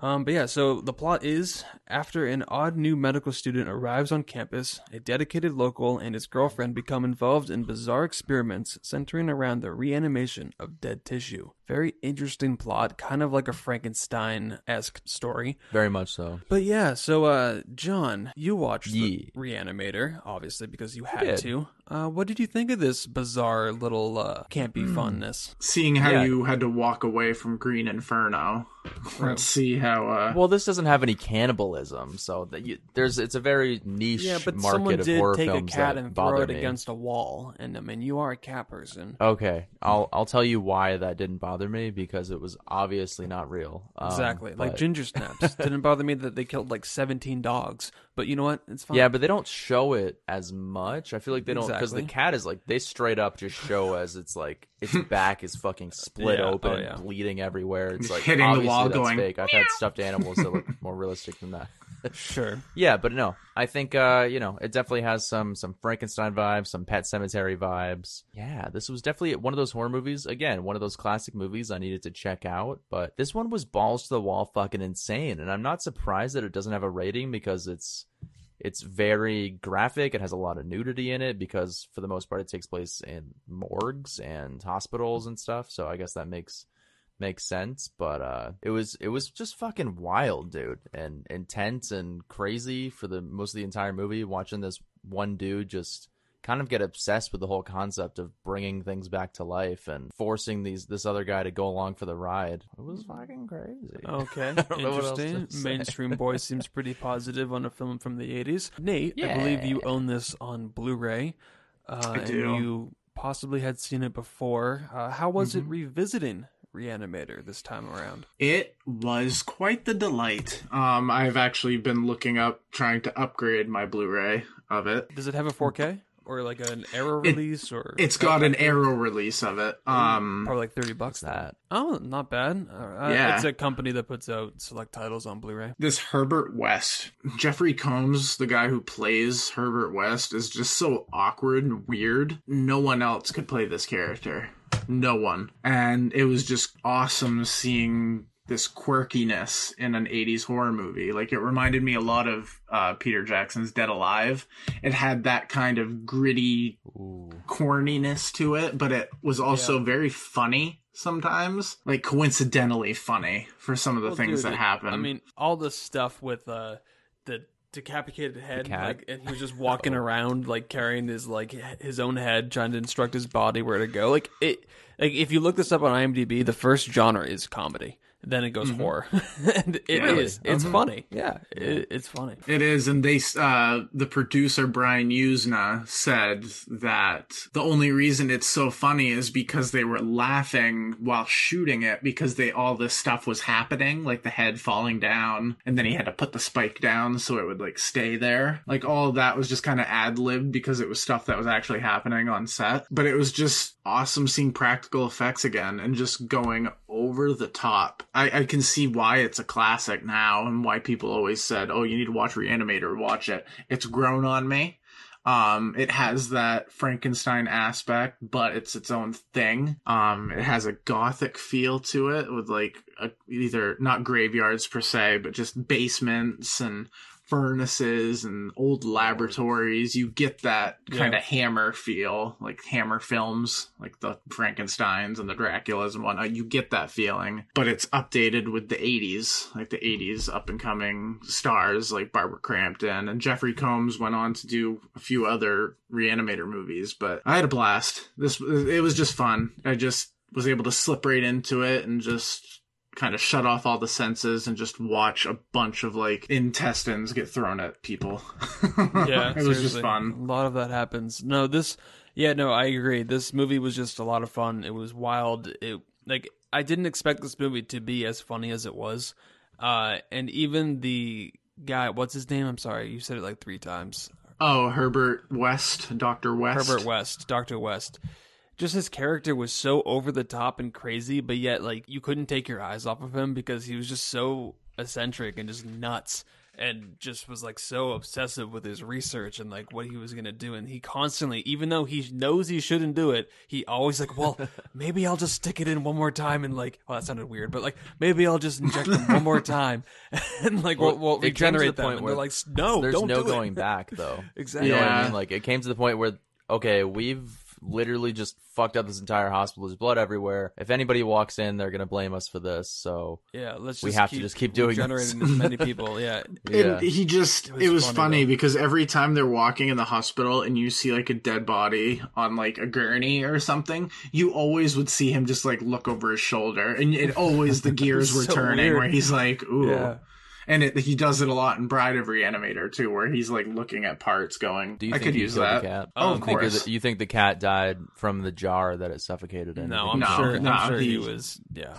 Um, but yeah, so the plot is after an odd new medical student arrives on campus, a dedicated local and his girlfriend become involved in bizarre experiments centering around the reanimation of dead tissue. Very interesting plot, kind of like a Frankenstein esque story. Very much so. But yeah, so uh, John, you watched Yeah. the Reanimator, obviously because you had to. Uh, what did you think of this bizarre little uh, campy funness? seeing how Yeah. you had to walk away from Green Inferno, <laughs> let's see how. uh Well, this doesn't have any cannibalism, so that you, there's it's a very niche Yeah, but someone market of did horror take a cat that and throw it me. against a wall, and I mean, you are a cat person. Okay, I'll I'll tell you why that didn't bother me because it was obviously not real. Um, Exactly, like but- ginger snaps. <laughs> Didn't bother me that they killed like seventeen dogs, but you know what? It's fine. Yeah, but they don't show it as much. I feel like they don't because the cat is like they straight up just show <laughs> as it's like its back is fucking split Yeah, oh, open oh, and yeah. bleeding everywhere. It's like Hitting the obviously wall that's going, fake. I've had stuffed animals that look more realistic than that. <laughs> sure. <laughs> Yeah, but no, I think uh, you know it definitely has some some Frankenstein vibes, some Pet Sematary vibes. Yeah, this was definitely one of those horror movies. Again, one of those classic movies I needed to check out. But this one was balls to the wall, fucking insane, and I'm not surprised that it doesn't have a rating because it's it's very graphic. It has a lot of nudity in it because for the most part it takes place in morgues and hospitals and stuff. So I guess that makes makes sense, but uh, it was it was just fucking wild, dude, and intense and crazy for the most of the entire movie. Watching this one dude just kind of get obsessed with the whole concept of bringing things back to life and forcing these this other guy to go along for the ride. It was fucking crazy. Okay, <laughs> don't know what else to interesting. Mainstream boy seems pretty positive on a film from the '80s. Nate, I believe you own this on Blu-ray. Uh, do. And you possibly had seen it before. Uh, how was Mm-hmm. it revisiting Reanimator this time around? It was quite the delight. Um, I've actually been looking up trying to upgrade my Blu-ray of it. Does it have a 4K or like an It- release or? It's got an Arrow release of it. Um, Probably like thirty bucks. that? Oh, not bad. Uh, Yeah. it's a company that puts out select titles on Blu-ray. this Herbert West, Jeffrey Combs, the guy who plays Herbert West, is just so awkward and weird. No one else could play this character. No one. And it was just awesome seeing this quirkiness in an 80s horror movie. Like it reminded me a lot of uh, Peter Jackson's Dead Alive. It had that kind of gritty Ooh. corniness to it, but it was also very funny sometimes. Like coincidentally funny for some of the Well, things dude, that happen. I mean, all the stuff with uh, the decapitated head, like, and he was just walking <laughs> around like carrying his like his own head, trying to instruct his body where to go. Like it, like if you look this up on IMDb, the first genre is comedy. Then it goes horror, <laughs> and it is. Really? It's funny. Yeah, it, it's funny. It is, and they, uh, the producer Brian Yuzna said that the only reason it's so funny is because they were laughing while shooting it because they all this stuff was happening, like the head falling down, and then he had to put the spike down so it would like stay there. Like all of that was just kind of ad libbed because it was stuff that was actually happening on set. But it was just awesome seeing practical effects again and just going over the top. I, I can see why it's a classic now and why people always said, "Oh, you need to watch Reanimator. Watch it." It's grown on me. Um, it has that Frankenstein aspect, but it's its own thing. Um, it has a gothic feel to it with like a, either not graveyards per se, but just basements and furnaces and old laboratories. You get that kind of hammer feel, like hammer films, like the Frankensteins and the Draculas and whatnot. You get that feeling, but it's updated with the 80s, like the 80s up and coming stars like Barbara Crampton and Jeffrey Combs went on to do a few other Reanimator movies. But I had a blast. This it was just fun. I just was able to slip right into it and just kind of shut off all the senses and just watch a bunch of like intestines get thrown at people. <laughs> Yeah, it was just fun. A lot of that happens. No, this. Yeah, no, I agree. This movie was just a lot of fun. It was wild. It like I didn't expect this movie to be as funny as it was. Uh, and even the guy, what's his name? I'm sorry, you said it like three times. Oh, Herbert West, Doctor West. Herbert West, Doctor West. Just his character was so over the top and crazy, but yet like you couldn't take your eyes off of him because he was just so eccentric and just nuts and just was like so obsessive with his research and like what he was gonna do and he constantly even though he knows he shouldn't do it he always like well <laughs> maybe i'll just stick it in one more time and like well that sounded weird but like maybe i'll just inject them one more time <laughs> and like we'll, we'll to regenerate the them point where like no There's don't no do it." going back though. exactly <laughs> You know what I Yeah. mean? Like it came to the point where okay, we've literally just fucked up this entire hospital. There's blood everywhere. If anybody walks in, they're gonna blame us for this. So yeah let's just We have to just keep doing this. generating as many <laughs> people yeah yeah, And he just, It it was was, funny, funny, because every time they're walking in the hospital and you see like a dead body on like a gurney or something, you always would see him just like look over his shoulder. And it always, the <laughs> gears were So turning weird. where he's like, ooh. Yeah. And it, he does it a lot in Bride of Reanimator too, where he's like looking at parts going, Do you I think could use that. the cat? Oh, of course. that- you think the cat died from the jar that it suffocated in? No, I'm No, sure. no, I'm sure he, he- was. Yeah.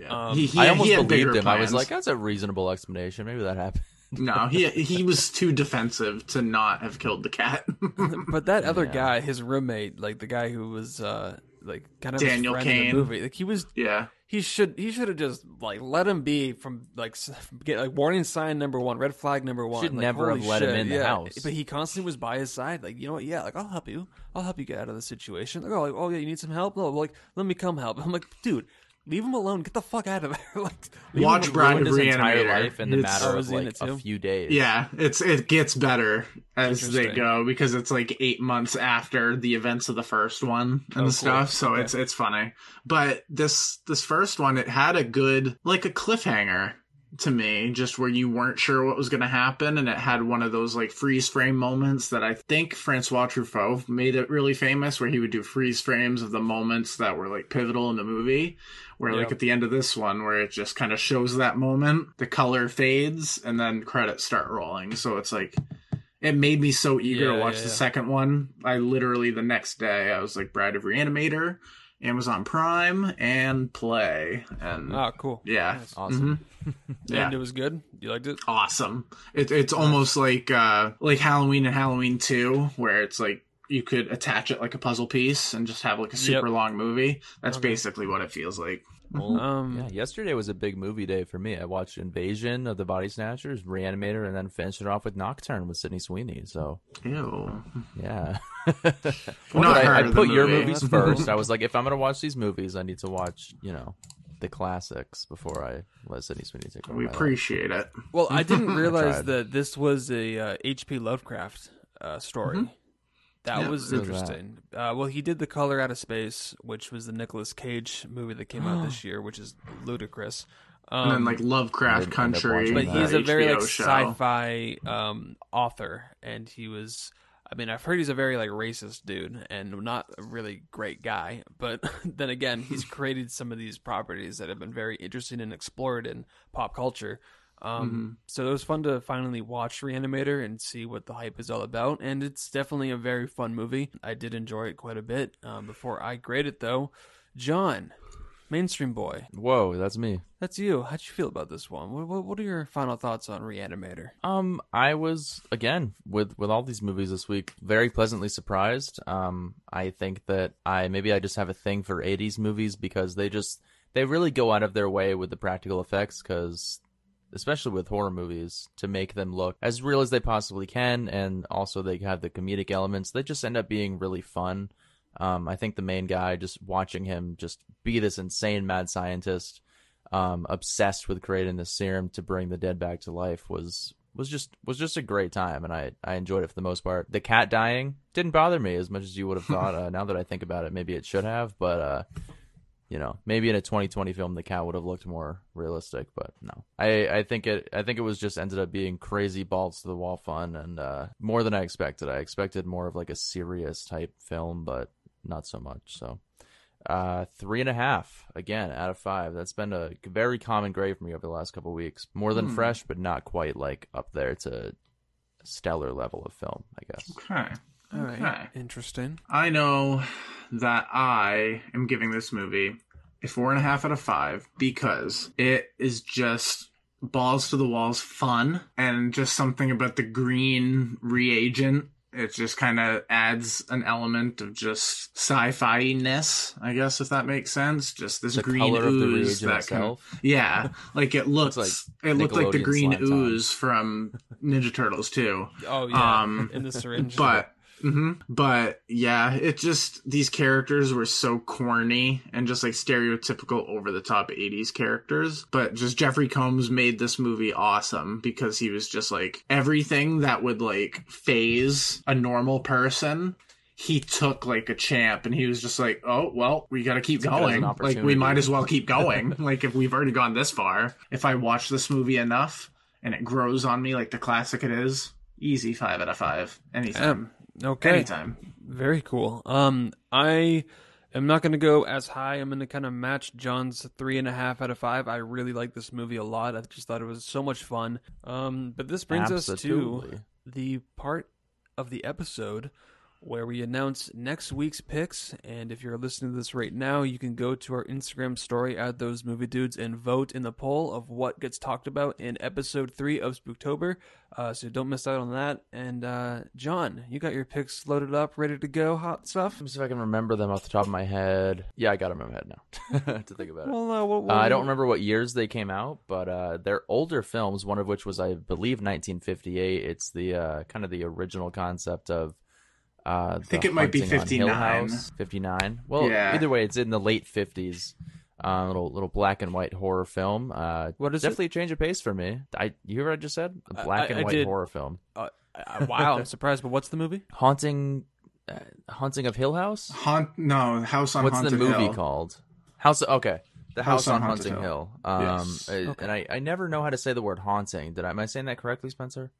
Yeah. Um, he, he, I almost he had believed bigger him. I was like, that's a reasonable explanation. Maybe that happened. no, he he was too defensive to not have killed the cat. <laughs> But that other Yeah. guy, his roommate, like the guy who was uh like kind of Daniel friend in Cain. movie, like he was. yeah. He should he should have just like let him be from like get like warning sign number one, red flag number one. Should like, never have let him shit, in the house. But he constantly was by his side, like you know what? Yeah, like I'll help you. I'll help you get out of the situation. Like oh, like, oh yeah, you need some help. No, like let me come help. <laughs> I'm like, dude, leave him alone. Get the fuck out of there. <laughs> like, Watch him Bride alone. of entire Reanimator. life in the It's- matter of is he in like a few days. Yeah, it's it gets better as they go because it's like eight months after the events of the first one and Oh, cool. stuff. So Okay. it's it's funny. But this this first one, it had a good like a cliffhanger to me, just where you weren't sure what was going to happen, and it had one of those like freeze frame moments that I think Francois Truffaut made it really famous, where he would do freeze frames of the moments that were like pivotal in the movie. Where like at the end of this one, where it just kind of shows that moment, the color fades, and then credits start rolling. So it's like it made me so eager Yeah, to watch yeah, the yeah. second one. I literally the next day I was like Bride of Reanimator, Amazon Prime, and Play, and Oh, cool. yeah, Nice. Awesome. Mhm. <laughs> yeah, And it was good. You liked it? awesome. It, it's almost like uh like Halloween and Halloween Two, where it's like you could attach it like a puzzle piece and just have like a super Yep. long movie. That's Okay. basically what it feels like. Well, <laughs> Um, yeah, yesterday was a big movie day for me. I watched Invasion of the Body Snatchers, Reanimator, and then finished it off with Nocturne with Sydney Sweeney. So Ew. yeah. <laughs> Well, not I, I the put your movies first. I <laughs> was like, if I'm gonna watch these movies, I need to watch, you know, the classics before I let Sydney Sweeney take over. We my life. appreciate it. Well, I didn't realize tried. that this was a uh, H.P. Lovecraft uh, story. That Yeah, was what was that? interesting. Uh, well, he did the Color Out of Space, which was the Nicolas Cage movie that came out this <gasps> year, which is ludicrous. Um, And then like Lovecraft didn't end up Country, but that. he's a very HBO like show. sci-fi um, author, and he was. I mean, I've heard he's a very like racist dude and not a really great guy. But <laughs> then again, he's <laughs> created some of these properties that have been very interesting and explored in pop culture. Um, So it was fun to finally watch Reanimator and see what the hype is all about. And it's definitely a very fun movie. I did enjoy it quite a bit. Um, before I grade it, though, John, mainstream boy, Whoa, that's me. that's you. How'd you feel about this one? What, what, what are your final thoughts on Reanimator? Um, I was again with with all these movies this week very pleasantly surprised. Um, I think that I maybe I just have a thing for '80s movies because they just they really go out of their way with the practical effects because especially with horror movies to make them look as real as they possibly can and also they have the comedic elements. They just end up being really fun. Um, i think the main guy just watching him just be this insane mad scientist um, obsessed with creating this serum to bring the dead back to life was was just was just a great time and I, I enjoyed it for the most part. The cat dying didn't bother me as much as you would have <laughs> thought. Uh, now that i think about it maybe it should have but uh, you know, maybe in a 2020 film the cat would have looked more realistic, but no. I I think it I think it was just ended up being crazy balls to the wall fun and uh more than I expected. I expected more of like a serious type film, but not so much. So uh three and a half again out of five. That's been a very common grade for me over the last couple of weeks. More than fresh, but not quite like up there to a stellar level of film, I guess. Okay. All right, Okay. interesting. I know that I am giving this movie a four and a half out of five because it is just balls to the walls fun and just something about the green reagent. It just kind of adds an element of just sci-fi ness, I guess, if that makes sense. Just this The green color of the ooze that kind of, yeah, like it <laughs> looks, like it looked like the green slime time. ooze from Ninja Turtles too. Oh yeah, Um, in the syringe. But hmm but yeah, it just these characters were so corny and just like stereotypical over the top 80s characters. But just Jeffrey Combs made this movie awesome because he was just like everything that would like phase a normal person. He took like a champ and he was just like, oh, well, we got to keep Took it as an going. Like, we might as well keep <laughs> going. like, if we've already gone this far, if I watch this movie enough and it grows on me like the classic it is, easy five out of five. Anytime. Okay, Anytime. very cool. Um, I am not going to go as high. I'm going to kind of match John's three and a half out of five. I really like this movie a lot. I just thought it was so much fun. Um, but this brings us to the part of the episode where we announce next week's picks. And if you're listening to this right now, you can go to our Instagram story at those movie dudes and vote in the poll of what gets talked about in episode three of Spooktober. Uh, so don't miss out on that. And uh, John, you got your picks loaded up, ready to go, hot stuff. Let me see if I can remember them off the top of my head. Yeah, I got them in my head now <laughs> to think about it. Well, uh, what, Uh, what- I don't remember what years they came out, but uh, they're older films. One of which was, I believe, 1958. It's the uh, kind of the original concept of. Uh, I think it might be 59. 59. Well, Yeah. either way, it's in the late 50s. Uh, little little black and white horror film. Uh, What is it? definitely a change of pace for me. I you hear what I just said? A black I- and I white did. horror film. Uh, uh, wow, I'm surprised. But what's the movie? <laughs> Haunting, uh, haunting of Hill House. Haunt no House on What's Haunted the movie Hill. called? House. Okay, the House, on, Haunting Hill. Hill. Um, Yes. uh, and I, I never know how to say the word haunting. Did I? Am I saying that correctly, Spencer?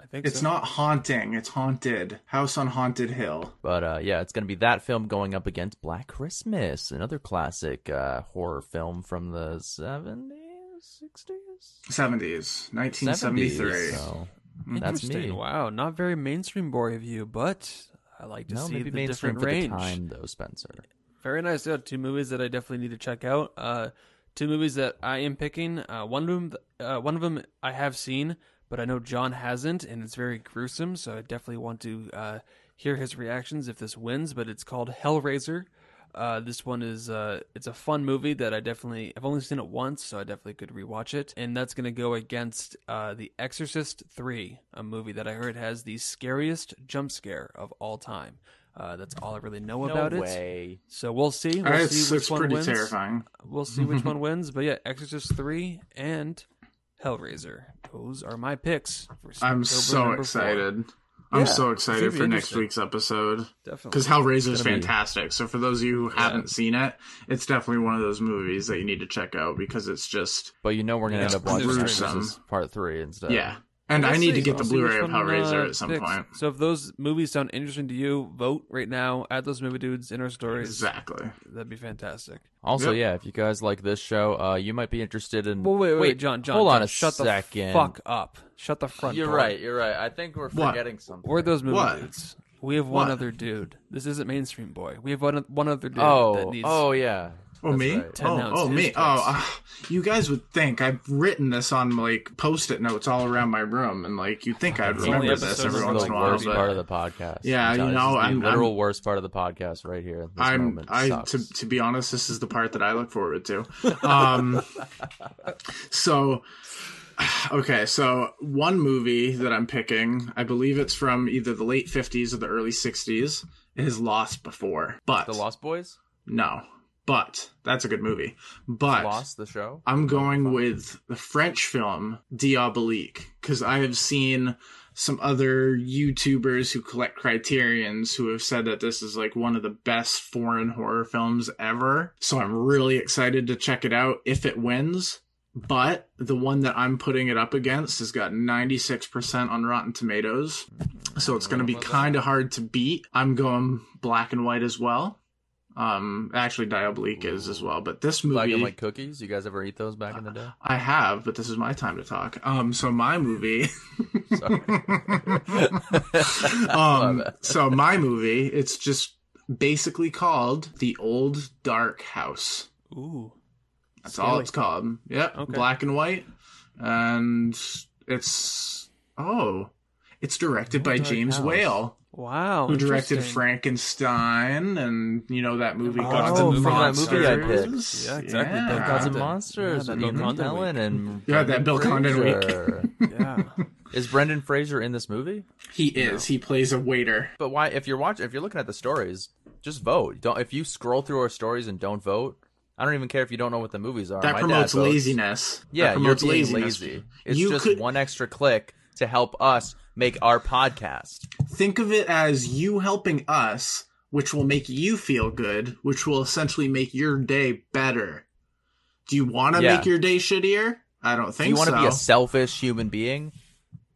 I think It's so. not haunting. It's haunted. House on Haunted Hill. But uh, yeah, it's going to be that film going up against Black Christmas, another classic uh, horror film from the 70s, 60s? Seventies, nineteen seventy-three. 70s, three. So that's Interesting. me. Wow, not very mainstream boy of you, but I like to No, see maybe the mainstream different for range. the time, though, Spencer. Very nice. Yeah, two movies that I definitely need to check out. Uh, two movies that I am picking. Uh, one of them, uh, one of them I have seen, but I know John hasn't, and it's very gruesome. So I definitely want to uh, hear his reactions if this wins. But it's called Hellraiser. Uh, this one is uh, it's a fun movie that I definitely I've only seen it once, so I definitely could rewatch it. And that's gonna go against uh, The Exorcist Three, a movie that I heard has the scariest jump scare of all time. Uh, that's all I really know No about it. way. So we'll see. We'll it's see which it's one pretty wins. terrifying. We'll see which <laughs> one wins. But yeah, Exorcist three and Hellraiser. Those are my picks. For I'm so number four. excited. I'm Yeah, so excited for next week's episode. Definitely. Because Hellraiser is gonna be- fantastic. So for those of you who haven't seen it, it's definitely one of those movies that you need to check out because it's just But you know we're going to It's end up watching gruesome. Part 3 instead. yeah. And We'll I need see. to get I'll the see Blu-ray of one, Hellraiser uh, at some picks. point. So if those movies sound interesting to you, vote right now. Add those movie dudes in our stories. Exactly. That'd be fantastic. Also, Yep. yeah, if you guys like this show, uh, you might be interested in. Well, wait, wait, wait John, John. Hold John, on a shut second. the fuck up. Shut the front. You're door. right. You're right. I think we're What? forgetting something. We're those movie What? dudes. We have one What? other dude. This isn't mainstream boy. We have one one other dude that Oh, needs. oh yeah. Oh me? right. Ten Oh, notes, oh me? picks. Oh, uh, you guys would think I've written this on like post-it notes all around my room, and like you'd think I'd remember this episodes every once the in a while. worst But part of the podcast. Yeah, I'm you know, this is the I'm- literal I'm- worst part of the podcast right here. This I'm moment I to to be honest, this is the part that I look forward to. Um, <laughs> so okay, so one movie that I'm picking, I believe it's from either the late 50s or the early 60s. It has Lost before, but the Lost Boys, no, but that's a good movie. But Lost the show. I'm going with the French film Diabolique because I have seen some other YouTubers who collect criterions who have said that this is like one of the best foreign horror films ever. So I'm really excited to check it out if it wins. But the one that I'm putting it up against has got 96% on Rotten Tomatoes. So it's going to be kind of hard to beat. I'm going black and white as well. Um, actually, Diabolique is as well. But this movie. Black and white cookies. You guys ever eat those back in the day? I have, but this is my time to talk. Um, so my movie, <laughs> <laughs> <laughs> um, so my movie, it's just basically called The Old Dark House. Ooh. That's all it's called. Yep, Okay. black and white, and it's oh, it's directed by Dark James House. Whale, Wow. who directed. Frankenstein, and you know that movie Oh, Gods from and that movie I Monsters. picked. Yeah, exactly. Yeah. Bill Gods and Monsters. Yeah, that with Bill Condon and <laughs> Yeah, that Bill Condon week. <laughs> Yeah. Is Brendan Fraser in this movie? He is. He plays a waiter. But why? If you're watching, if you're looking at the stories, just vote. Don't. If you scroll through our stories and don't vote, I don't even care if you don't know what the movies are. That My promotes laziness. Yeah, that promotes you're being laziness. lazy. It's You just could- one extra click to help us make our podcast. Think of it as you helping us, which will make you feel good, which will essentially make your day better. Do you want to Yeah. make your day shittier? I don't Do think you want to so. be a selfish human being?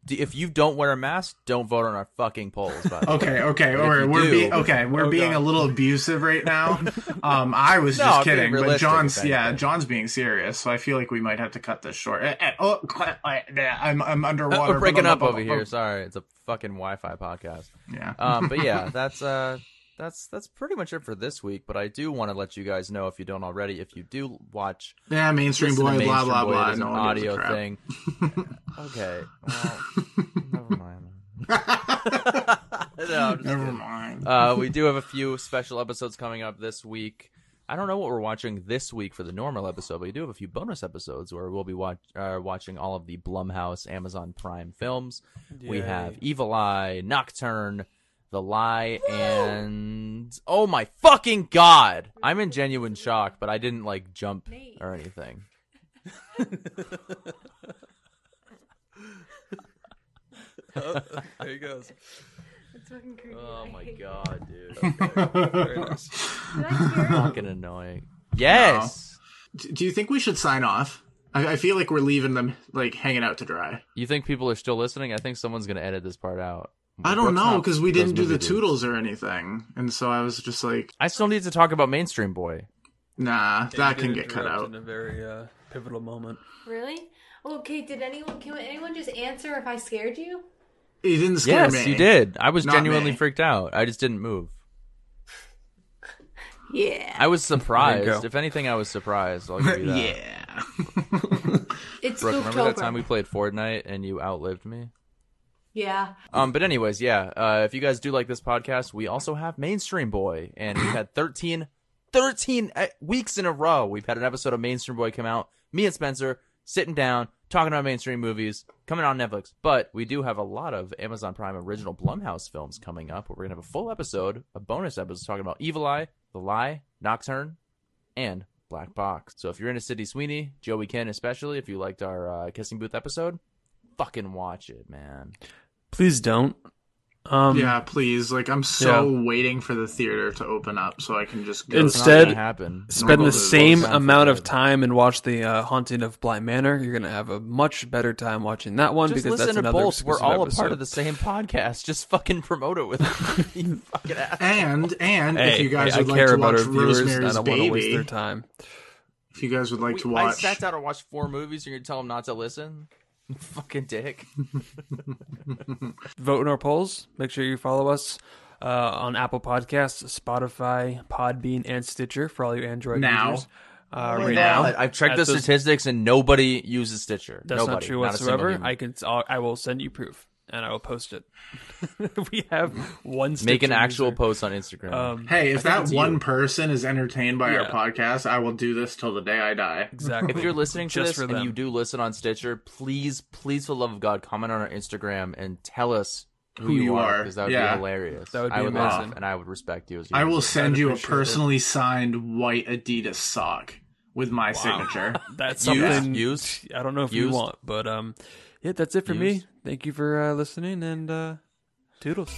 If you don't wear a mask, don't vote on our fucking polls. By the way. Okay, okay, we're, we're do- being okay. We're Oh, being God. a little abusive right now. <laughs> Um, I was just I'm kidding, but John's yeah. John's being serious. So I feel like we might have to cut this short. Eh, eh, oh, I'm I'm underwater. We're breaking up over here. Sorry, it's a fucking Wi-Fi podcast. Yeah. Um, but yeah, <laughs> that's uh, that's that's pretty much it for this week. But I do want to let you guys know if you don't already, if you do watch yeah, mainstream boy, blah Mainstream blah Boy, blah. it is No an one gives a audio thing. <laughs> okay, well, never mind. <laughs> <laughs> no, Never kidding. mind. Uh, we do have a few special episodes coming up this week. I don't know what we're watching this week for the normal episode, but we do have a few bonus episodes where we'll be watch- uh, watching all of the Blumhouse Amazon Prime films. We have Evil Eye, Nocturne, The The Lie, and oh my fucking god! I'm in genuine shock, but I didn't like jump or anything. Oh, there he goes. That's fucking creepy. Oh my god, dude! <laughs> Very nice. it. Did I scare you? Fucking annoying. Yes. D- Do you think we should sign off? I, I feel like we're leaving them like hanging out to dry. You think people are still listening? I think someone's gonna edit this part out. I don't Brooke's know because we didn't do the toodles or anything, and so I was just like, I still need to talk about Mainstream Boy. nah, Yeah, that can get cut out. in a very uh, pivotal moment. Really? Okay. Did anyone? Can anyone just answer if I scared you? You didn't scare Yes, me. Yes, you did. I was Not genuinely me. freaked out. I just didn't move. <laughs> Yeah. I was surprised. If anything, I was surprised. I'll give you that. <laughs> yeah. It's Brooke, remember that time we played Fortnite and you outlived me? Yeah. Um, but anyways, yeah. Uh, if you guys do like this podcast, we also have Mainstream Boy, and we've had 13, 13 uh, weeks in a row. We've had an episode of Mainstream Boy come out. Me and Spencer sitting down, talking about mainstream movies coming on Netflix. But we do have a lot of Amazon Prime original Blumhouse films coming up. Where we're gonna have a full episode, a bonus episode talking about Evil Eye, The Lie, Nocturne, and Black Box. So if you're into Sydney Sweeney, Joey King especially, if you liked our uh, Kissing Booth episode, fucking watch it, man. Please don't. Um, yeah, please. Like, I'm so waiting for the theater to open up so I can just go. Instead- It's not gonna happen. Spend Normal the same closed down for amount of time and watch the uh, Haunting of Bly Manor. You're gonna have a much better time watching that one Just because listen that's to another both. We're exclusive all a part of the same podcast. Just fucking promote it with <laughs> you fucking ass. and and Hey, if you guys hey, would I like care to about watch our viewers. and I don't want to waste their time. if you guys would like to watch, I sat down and watched four movies. And You're gonna tell them not to listen? <laughs> fucking dick. <laughs> Vote in our polls. Make sure you follow us uh, on Apple Podcasts, Spotify, Podbean, and Stitcher for all you Android Now. users. Uh, right now. now, I've checked At the those- statistics and nobody uses Stitcher. That's nobody, not true whatsoever. human. I can. I'll, I will send you proof, and I will post it. <laughs> we have one. make an Stitcher actual user. post on Instagram. Um, hey, if that one you. person is entertained by our podcast, I will do this till the day I die. exactly. if you're listening to Just this for and them. you do listen on Stitcher, please, please, for the love of God, comment on our Instagram and tell us who, Who you, you are are. because that would Yeah. be hilarious. That would be I would amazing. laugh and I would respect you as I will send you a appreciate it. personally signed white Adidas sock with my signature. <laughs> That's Used? something. Used? I don't know if Used? you want, but um, yeah, that's it for me. Thank you for uh, listening, and uh, toodles.